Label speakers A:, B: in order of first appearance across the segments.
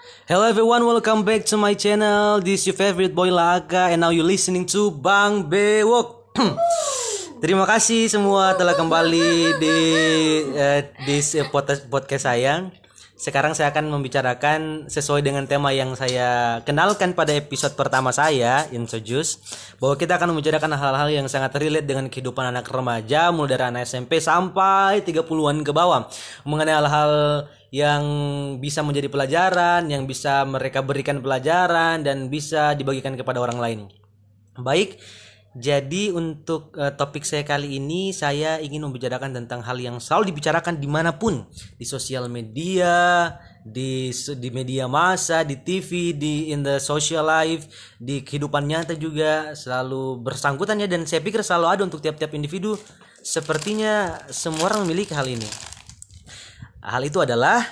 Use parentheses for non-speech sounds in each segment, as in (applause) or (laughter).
A: Hello everyone, welcome back to my channel. This is your favorite boy Laka and now you listening to Bang Bewok. (clears throat) Terima kasih semua telah kembali di uh, podcast podcast saya. Sekarang saya akan membicarakan sesuai dengan tema yang saya kenalkan pada episode pertama saya, Introduce, bahwa kita akan membicarakan hal-hal yang sangat relate dengan kehidupan anak remaja mulai dari anak SMP sampai 30-an ke bawah. Mengenai hal-hal yang bisa menjadi pelajaran, yang bisa mereka berikan pelajaran dan bisa dibagikan kepada orang lain. Baik, jadi untuk uh, topik saya kali ini saya ingin membicarakan tentang hal yang selalu dibicarakan di mana pun di sosial media, di di media massa, di TV, di in the social life, di kehidupan nyata juga selalu bersangkutannya dan saya pikir selalu ada untuk tiap-tiap individu. Sepertinya semua orang memiliki hal ini. Hal itu adalah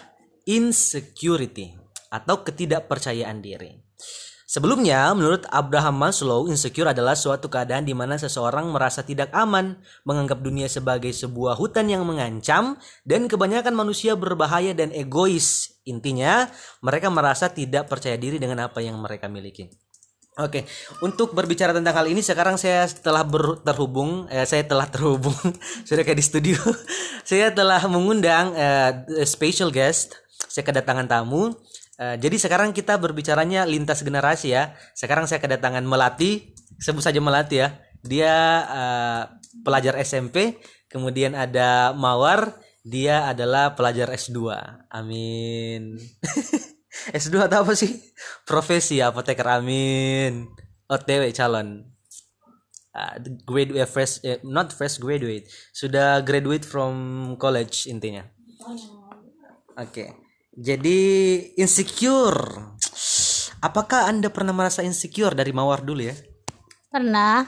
A: insecurity atau ketidakpercayaan diri. Sebelumnya, menurut Abraham Maslow, insecure adalah suatu keadaan di mana seseorang merasa tidak aman, menganggap dunia sebagai sebuah hutan yang mengancam, dan kebanyakan manusia berbahaya dan egois. Intinya, mereka merasa tidak percaya diri dengan apa yang mereka miliki. Oke, untuk berbicara tentang hal ini sekarang saya telah terhubung, eh, saya telah terhubung, (laughs) sudah kayak di studio. (laughs) saya telah mengundang eh, special guest, saya kedatangan tamu. Eh, jadi sekarang kita berbicaranya lintas generasi ya. Sekarang saya kedatangan Melati, sebut saja Melati ya. Dia eh, pelajar SMP, kemudian ada Mawar, dia adalah pelajar S2. Amin. (laughs) S2 atau apa sih? Profesi apoteker amin. OTW calon. Uh, graduate fresh eh, not fresh graduate. Sudah graduate from college intinya. Oke. Okay. Jadi insecure. Apakah Anda pernah merasa insecure dari Mawar dulu ya?
B: Pernah.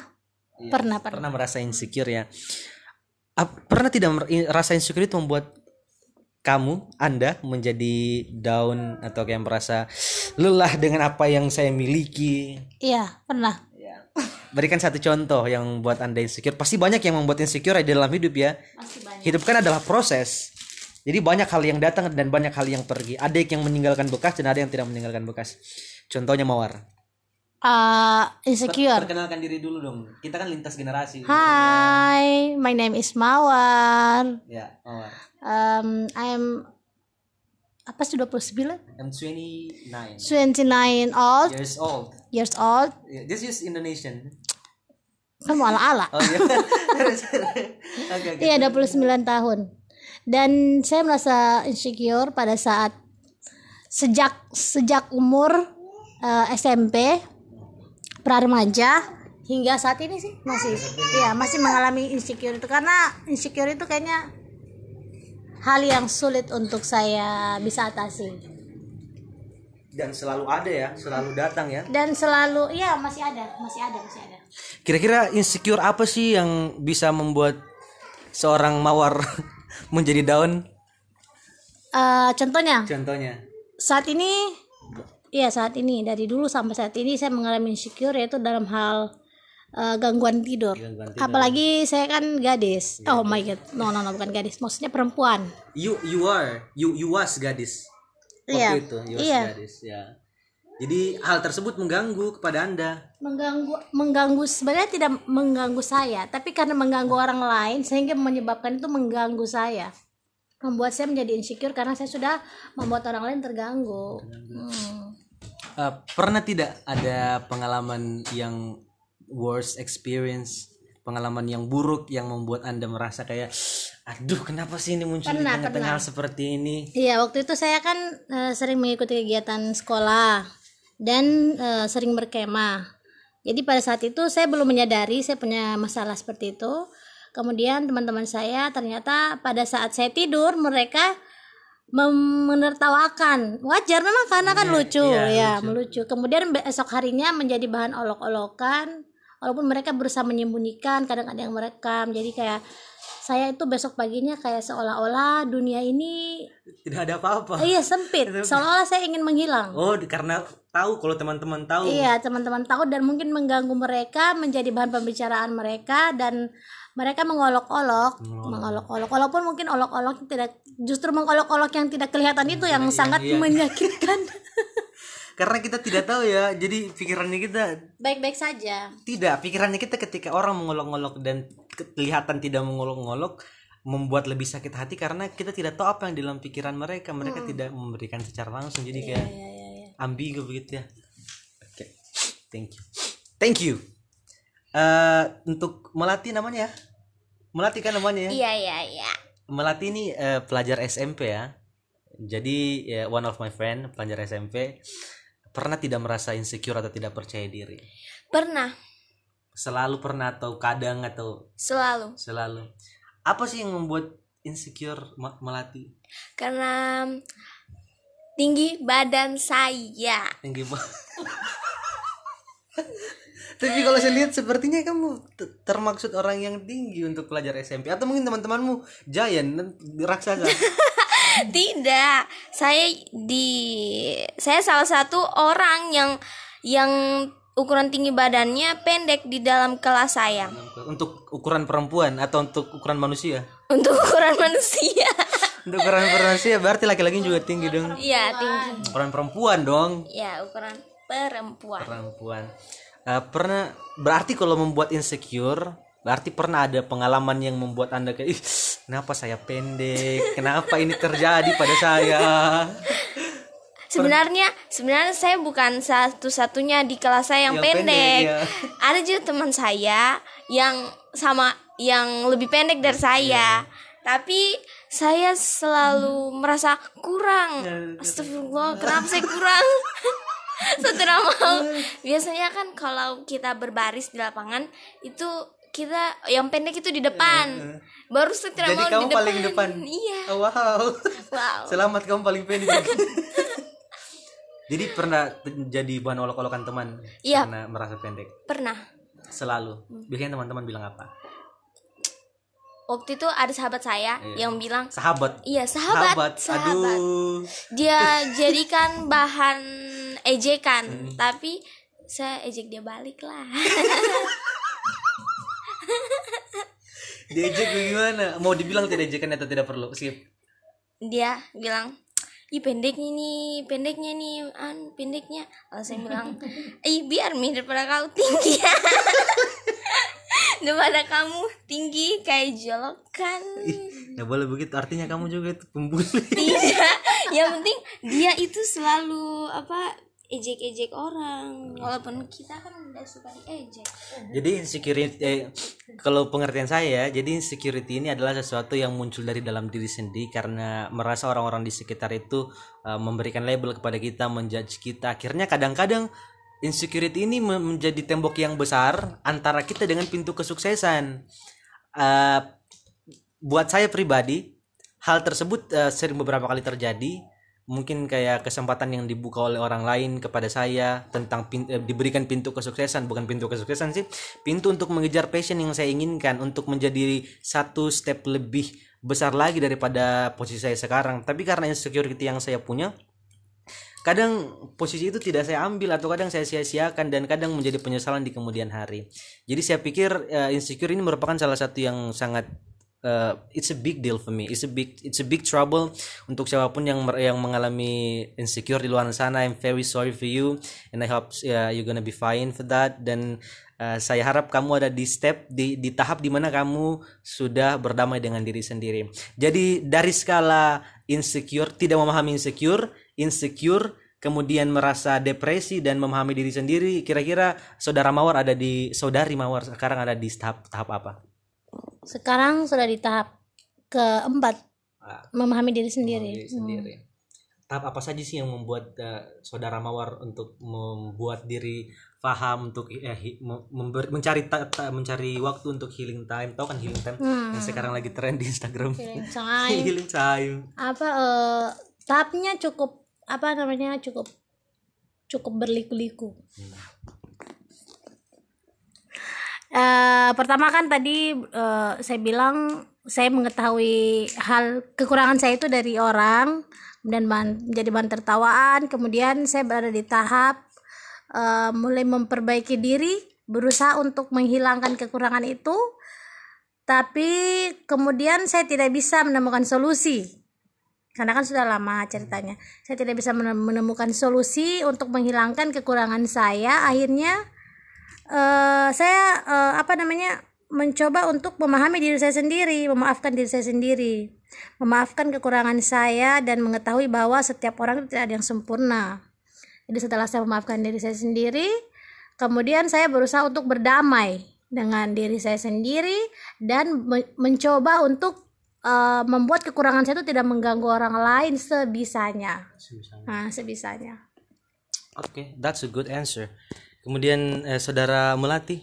A: Iya,
B: pernah, pernah.
A: Pernah merasa insecure ya. Pernah tidak merasa insecure itu membuat kamu Anda menjadi down atau kayak merasa lelah dengan apa yang saya miliki?
B: Iya, pernah.
A: Ya. Berikan satu contoh yang buat Anda insecure. Pasti banyak yang membuat insecure di dalam hidup ya. Hidup kan adalah proses. Jadi banyak hal yang datang dan banyak hal yang pergi. Ada yang meninggalkan bekas dan ada yang tidak meninggalkan bekas. Contohnya Mawar.
B: Uh, insecure.
A: Perkenalkan diri dulu dong. Kita kan lintas generasi.
B: Hai, my name is Mawar.
A: Ya, Mawar.
B: Um, I'm apa sudah 29?
A: I'm 29.
B: 29 old.
A: Years old.
B: Years old.
A: Yeah, this is Indonesian.
B: Kamu ala-ala.
A: Oh iya. (laughs) (laughs) okay, okay.
B: Iya, 29 tahun. Dan saya merasa insecure pada saat sejak sejak umur uh, SMP pra remaja hingga saat ini sih masih ya masih mengalami insecure itu. Karena insecure itu kayaknya hal yang sulit untuk saya bisa atasi.
A: Dan selalu ada ya selalu datang ya.
B: Dan selalu ya masih ada masih ada masih ada.
A: Kira-kira insecure apa sih yang bisa membuat seorang mawar menjadi down
B: uh, contohnya
A: contohnya
B: saat ini Iya saat ini dari dulu sampai saat ini saya mengalami insecure yaitu dalam hal uh, gangguan, tidur. gangguan tidur. Apalagi saya kan gadis. gadis. Oh my god, no no no bukan gadis, maksudnya perempuan.
A: You you are you you was gadis. Waktu iya. itu you was iya. gadis ya. Jadi hal tersebut mengganggu kepada anda.
B: Mengganggu mengganggu sebenarnya tidak mengganggu saya, tapi karena mengganggu orang lain sehingga menyebabkan itu mengganggu saya membuat saya menjadi insecure karena saya sudah membuat orang lain terganggu. terganggu. Hmm
A: uh, pernah tidak ada pengalaman yang worst experience pengalaman yang buruk yang membuat anda merasa kayak aduh kenapa sih ini muncul pernah, di tengah-tengah seperti ini
B: iya waktu itu saya kan uh, sering mengikuti kegiatan sekolah dan uh, sering berkemah. Jadi pada saat itu saya belum menyadari saya punya masalah seperti itu. Kemudian teman-teman saya ternyata pada saat saya tidur mereka menertawakan. Wajar memang karena kan yeah, lucu yeah, ya lucu. melucu. Kemudian esok harinya menjadi bahan olok-olokan walaupun mereka berusaha menyembunyikan kadang ada yang merekam. Jadi kayak saya itu besok paginya kayak seolah-olah dunia ini
A: tidak ada apa-apa.
B: Iya sempit. Seolah-olah saya ingin menghilang.
A: Oh karena tahu kalau teman-teman tahu
B: iya teman-teman tahu dan mungkin mengganggu mereka menjadi bahan pembicaraan mereka dan mereka mengolok-olok, mengolok-olok. Walaupun mungkin olok-olok tidak justru mengolok-olok yang tidak kelihatan itu yang iya, sangat iya. menyakitkan. (laughs) (laughs)
A: karena kita tidak tahu ya jadi pikirannya kita
C: baik-baik saja
A: tidak pikirannya kita ketika orang mengolok-ngolok dan kelihatan tidak mengolok-ngolok membuat lebih sakit hati karena kita tidak tahu apa yang di dalam pikiran mereka mereka tidak memberikan secara langsung jadi kayak
C: ya, ya, ya.
A: Ambigu begitu ya. Oke. Thank you. Thank you. Eh untuk melati namanya ya? Melati kan namanya ya?
C: Iya iya iya.
A: Melati ini eh, pelajar SMP ya. Jadi ya, one of my friend pelajar SMP pernah tidak merasa insecure atau tidak percaya diri.
C: pernah.
A: Selalu pernah atau kadang atau
C: selalu.
A: selalu. Apa sih yang membuat insecure Melati?
C: karena tinggi badan saya
A: Tinggi. (laughs) Tapi kalau saya lihat sepertinya kamu termaksud orang yang tinggi untuk pelajar SMP atau mungkin teman-temanmu giant raksasa. (laughs)
C: tidak saya di saya salah satu orang yang yang ukuran tinggi badannya pendek di dalam kelas saya
A: untuk ukuran perempuan atau untuk ukuran manusia?
C: untuk ukuran (laughs) manusia
A: Untuk ukuran manusia berarti laki-laki juga tinggi dong.
C: iya tinggi
A: Ukuran perempuan dong.
C: ya ukuran perempuan
A: Perempuan. Eh, pernah berarti kalau membuat insecure berarti pernah ada pengalaman yang membuat anda kayak ih kenapa saya pendek kenapa ini terjadi pada saya
C: sebenarnya sebenarnya saya bukan satu-satunya di kelas saya yang,
A: Yang
C: pendek,
A: pendek, ya.
C: ada juga teman saya yang sama yang lebih pendek dari saya tapi saya selalu merasa kurang. Astagfirullah kenapa saya kurang? (laughs) Setelah mau biasanya kan kalau kita berbaris di lapangan itu kita yang pendek itu di depan. Baru setelah mau
A: kamu
C: di depan.
A: paling depan?
C: Iya.
A: Oh, wow.
C: Wow.
A: Selamat kamu paling pendek. (laughs) Jadi pernah jadi bahan olok-olokan teman
C: Iya.
A: karena merasa pendek?
C: Pernah.
A: Selalu. Biasanya teman-teman bilang apa
C: waktu itu ada sahabat saya yang bilang
A: sahabat?
C: iya sahabat sahabat,
A: aduh.
C: Dia jadikan bahan ejekan tapi saya ejek dia balik lah. (laughs)
A: Diejek gimana? Mau dibilang tidak ejekan atau tidak perlu? Skip.
C: Dia bilang ih pendeknya nih pendeknya nih an pendeknya. Lalu saya bilang (laughs) ih biar mi daripada kau tinggi (laughs) daripada kamu tinggi kayak jolokan.
A: Ya boleh begitu. Artinya kamu juga itu pembuli.
C: Tidak (laughs) yang penting dia itu selalu apa ejek-ejek orang. Walaupun kita kan udah suka diejek.
A: Jadi insecurity eh, kalau pengertian saya ya, jadi insecurity ini adalah sesuatu yang muncul dari dalam diri sendiri karena merasa orang-orang di sekitar itu eh, memberikan label kepada kita menjudge kita. Akhirnya kadang-kadang insecurity ini me- menjadi tembok yang besar antara kita dengan pintu kesuksesan. Eh, buat saya pribadi hal tersebut eh, sering beberapa kali terjadi. Mungkin kayak kesempatan yang dibuka oleh orang lain kepada saya tentang pin- eh, diberikan pintu kesuksesan. Bukan pintu kesuksesan sih pintu untuk mengejar passion yang saya inginkan untuk menjadi satu step lebih besar lagi daripada posisi saya sekarang. Tapi karena insecurity yang saya punya kadang posisi itu tidak saya ambil atau kadang saya sia-siakan dan kadang menjadi penyesalan di kemudian hari. Jadi saya pikir eh, insecure ini merupakan salah satu yang sangat eh, it's a big deal for me. It's a big it's a big trouble untuk siapa pun yang yang mengalami insecure di luar sana. I'm very sorry for you and I hope uh, you're gonna be fine for that dan eh, saya harap kamu ada di step di di tahap di mana kamu sudah berdamai dengan diri sendiri. Jadi dari skala insecure tidak memahami insecure, insecure kemudian merasa depresi dan memahami diri sendiri kira-kira saudara Mawar ada di saudari Mawar sekarang ada di tahap tahap apa?
C: Sekarang sudah di tahap keempat
A: Ah,
C: memahami diri sendiri.
A: Memahami diri sendiri. Tahap apa saja sih yang membuat eh, saudara Mawar untuk membuat diri paham untuk eh, member- mencari ta- ta- mencari waktu untuk healing time? Tahu kan healing time?
C: Hmm.
A: yang sekarang lagi tren di Instagram.
C: Feeling time. (laughs)
A: healing time.
C: Apa eh, tahapnya cukup apa namanya cukup cukup berliku-liku. Eh, pertama kan tadi eh, saya bilang saya mengetahui hal kekurangan saya itu dari orang dan menjadi bahan tertawaan. Kemudian saya berada di tahap eh, mulai memperbaiki diri berusaha untuk menghilangkan kekurangan itu. Tapi kemudian saya tidak bisa menemukan solusi
B: karena kan sudah lama ceritanya. Saya tidak bisa menem- menemukan solusi untuk menghilangkan kekurangan saya. Akhirnya eh, saya eh, apa namanya mencoba untuk memahami diri saya sendiri memaafkan diri saya sendiri memaafkan kekurangan saya dan mengetahui bahwa setiap orang tidak ada yang sempurna. Jadi setelah saya memaafkan diri saya sendiri kemudian saya berusaha untuk berdamai dengan diri saya sendiri dan me- mencoba untuk eh, membuat kekurangan saya itu tidak mengganggu orang lain sebisanya nah sebisanya
A: Oke, that's a good answer. Kemudian eh, saudara Melati,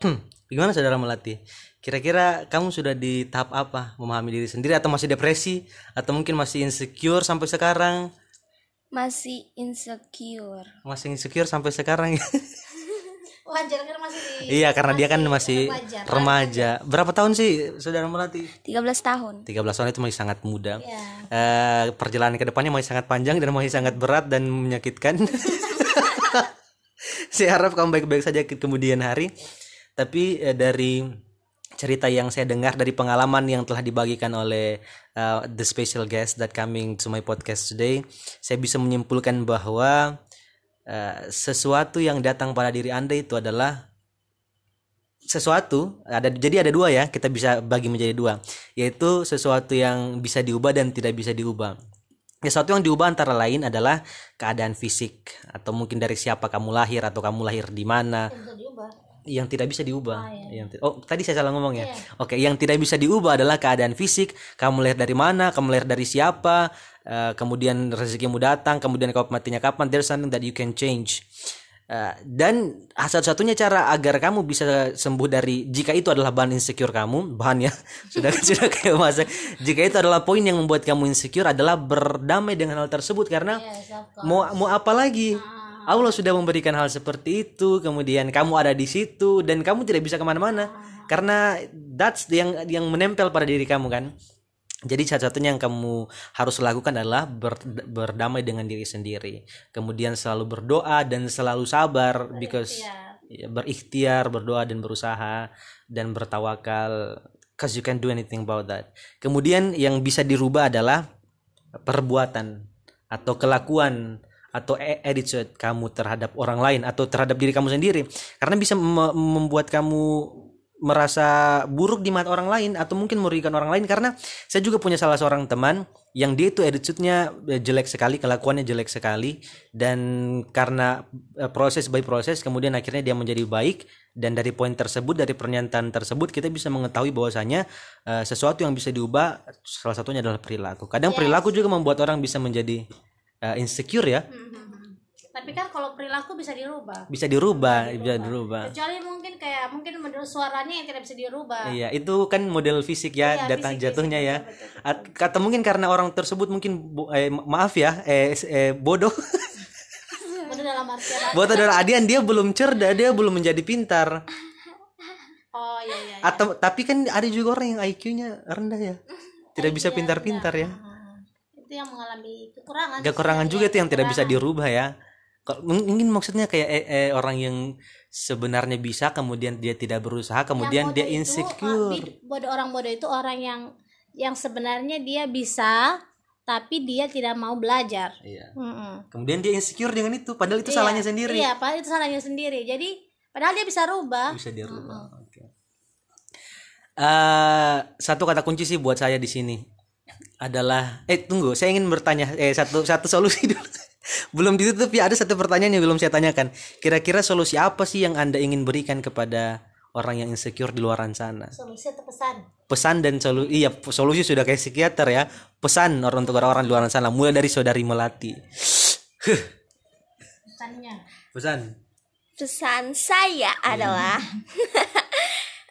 A: (clears throat) gimana saudara Melati? Kira-kira kamu sudah di tahap apa? Memahami diri sendiri atau masih depresi atau mungkin masih insecure sampai sekarang?
C: Masih insecure.
A: Masih insecure sampai sekarang? (laughs)
B: wajar kan masih di
A: iya, karena dia kan masih
B: remaja.
A: remaja. Berapa tahun sih saudara Melati?
C: 13 tahun.
A: 13 tahun itu masih sangat muda.
B: Iya.
A: Eh, perjalanan ke depannya masih sangat panjang dan masih sangat berat dan menyakitkan. (laughs) saya harap kamu baik-baik saja ke kemudian hari. Tapi eh, dari cerita yang saya dengar dari pengalaman yang telah dibagikan oleh uh, the special guest that coming to my podcast today, saya bisa menyimpulkan bahwa uh, sesuatu yang datang pada diri Anda itu adalah sesuatu ada jadi ada dua ya kita bisa bagi menjadi dua yaitu sesuatu yang bisa diubah dan tidak bisa diubah Ya, sesuatu yang diubah antara lain adalah keadaan fisik atau mungkin dari siapa kamu lahir atau kamu lahir di mana yang tidak bisa diubah. Yang ti- oh, tadi saya salah ngomong ya. Oke, yang tidak bisa diubah adalah keadaan fisik. Kamu lahir dari mana, kamu lahir dari siapa, eh, kemudian rezekimu datang, kemudian kau matinya kapan. There's something that you can change. Eh, dan satu-satunya cara agar kamu bisa sembuh dari jika itu adalah bahan insecure kamu, bahan ya (laughs) sudah (laughs) sudah kayak masa. Jika itu adalah poin yang membuat kamu insecure adalah berdamai dengan hal tersebut karena mau mau apa lagi? Allah sudah memberikan hal seperti itu, kemudian kamu ada di situ dan kamu tidak bisa ke mana-mana karena that's yang yang menempel pada diri kamu kan. Jadi satu-satunya yang kamu harus lakukan adalah ber- berdamai dengan diri sendiri. Kemudian selalu berdoa dan selalu sabar because ya, berikhtiar, berdoa dan berusaha dan bertawakal cause you can do anything about that. Kemudian yang bisa dirubah adalah perbuatan atau kelakuan atau e- attitude kamu terhadap orang lain atau terhadap diri kamu sendiri karena bisa me- membuat kamu merasa buruk di mata orang lain atau mungkin merugikan orang lain. Karena saya juga punya salah seorang teman yang dia itu attitude-nya eh, jelek sekali, kelakuannya jelek sekali. Dan karena eh, proses by proses kemudian akhirnya dia menjadi baik. Dan dari poin tersebut dari pernyataan tersebut kita bisa mengetahui bahwasanya eh, sesuatu yang bisa diubah salah satunya adalah perilaku. Kadang perilaku juga membuat orang bisa menjadi eh, insecure ya.
B: Tapi kan kalau perilaku bisa dirubah
A: Bisa dirubah, bisa dirubah.
B: kecuali mungkin kayak mungkin model suaranya yang tidak bisa dirubah
A: Iya, itu kan model fisik ya,
B: Iya,
A: datang
B: fisik,
A: jatuhnya
B: fisik,
A: ya.
B: betul, betul,
A: At- Kata mungkin karena orang tersebut mungkin eh, ma- maaf ya, eh, eh, bodoh. (laughs)
B: model dalam artian
A: Buat saudara Adian dia belum cerdas, dia belum menjadi pintar.
B: oh iya iya
A: Atau tapi kan ada juga orang yang IQ-nya rendah ya. Tidak bisa pintar-pintar ya.
B: itu yang mengalami kekurangan
A: Kekurangan juga itu yang tidak bisa dirubah ya. Mungkin maksudnya kayak eh, eh, orang yang sebenarnya bisa kemudian dia tidak berusaha kemudian dia
B: itu,
A: insecure.
B: bid- bodoh orang bodoh itu orang yang yang sebenarnya dia bisa tapi dia tidak mau belajar
A: Iya.
B: Mm-mm.
A: Kemudian dia insecure dengan itu padahal itu salahnya sendiri.
B: iya padahal itu salahnya sendiri jadi padahal dia bisa rubah
A: bisa dirubah. Oke. Eh, satu kata kunci sih buat saya di sini adalah eh tunggu, saya ingin bertanya eh satu satu solusi (laughs) dulu. Belum ditutup ya ada satu pertanyaan yang belum saya tanyakan. Kira-kira solusi apa sih yang Anda ingin berikan kepada orang yang insecure di luaran sana?
B: solusi atau pesan
A: Pesan dan solusi iya solusi sudah kayak psikiater ya. Pesan orang untuk orang-orang di luaran sana mulai dari saudari Melati.
B: pesannya
A: Pesan.
C: Pesan saya adalah (laughs)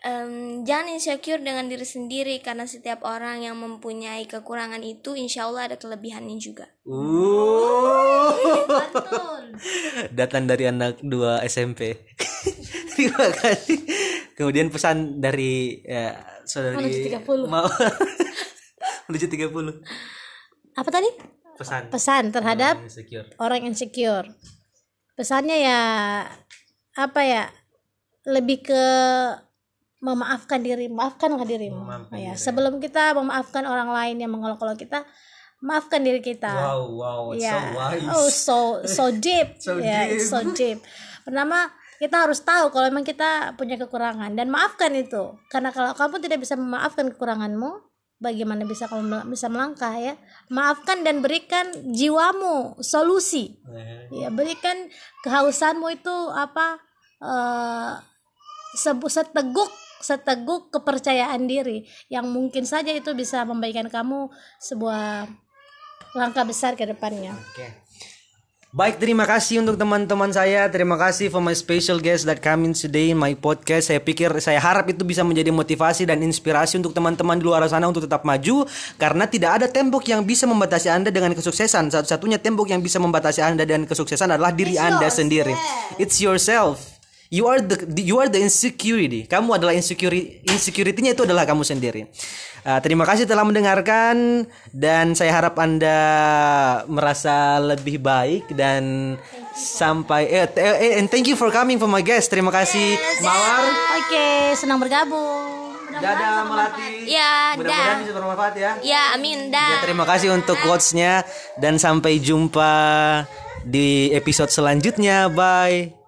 C: em, jangan insecure dengan diri sendiri karena setiap orang yang mempunyai kekurangan itu insya Allah ada kelebihannya juga.
A: Uh.
B: betul
A: datang dari anak dua SMP. (laughs) Terima kasih. Kemudian pesan dari ya, saudari
B: Menuju 30.
A: mau (laughs) menuju 30.
B: apa tadi
A: Pesan.
B: pesan terhadap
A: Orang insecure.
B: orang insecure pesannya ya apa ya lebih ke memaafkan diri maafkanlah dirimu
A: Memaafkan
B: ya
A: diri.
B: sebelum kita memaafkan orang lain yang mengolok-olok kita maafkan diri kita.
A: Wow, wow, it's
B: ya
A: so wise.
B: oh so so deep. (laughs)
A: So
B: ya
A: deep.
B: so deep. Pertama kita harus tahu kalau memang kita punya kekurangan. Dan maafkan itu. Karena kalau kamu tidak bisa memaafkan kekuranganmu bagaimana bisa kamu bisa melangkah ya? Maafkan dan berikan jiwamu solusi. Ya berikan kehausanmu itu apa sebu seteguk seteguk kepercayaan diri yang mungkin saja itu bisa memberikan kamu sebuah langkah besar ke depannya.
A: Oke. Baik, terima kasih untuk teman-teman saya. Terima kasih for my special guest that coming today in my podcast. Saya pikir, saya harap itu bisa menjadi motivasi dan inspirasi untuk teman-teman di luar sana untuk tetap maju. Karena tidak ada tembok yang bisa membatasi Anda dengan kesuksesan. Satu-satunya tembok yang bisa membatasi Anda dengan kesuksesan adalah diri Anda sendiri. It's yourself. You are the you are the insecurity. Kamu adalah insecurity. Insecurity-nya itu adalah kamu sendiri. Uh, terima kasih telah mendengarkan dan saya harap Anda merasa lebih baik dan sampai eh, eh, and thank you for coming for my guest. Terima kasih Mawar.
B: Oke, senang bergabung.
A: Dadah Melati.
C: Ya,
A: Mudah-mudahan
C: dah.
A: bisa bermanfaat ya.
C: Ya, amin
A: Ya, terima kasih untuk quotes-nya dan sampai jumpa di episode selanjutnya. Bye.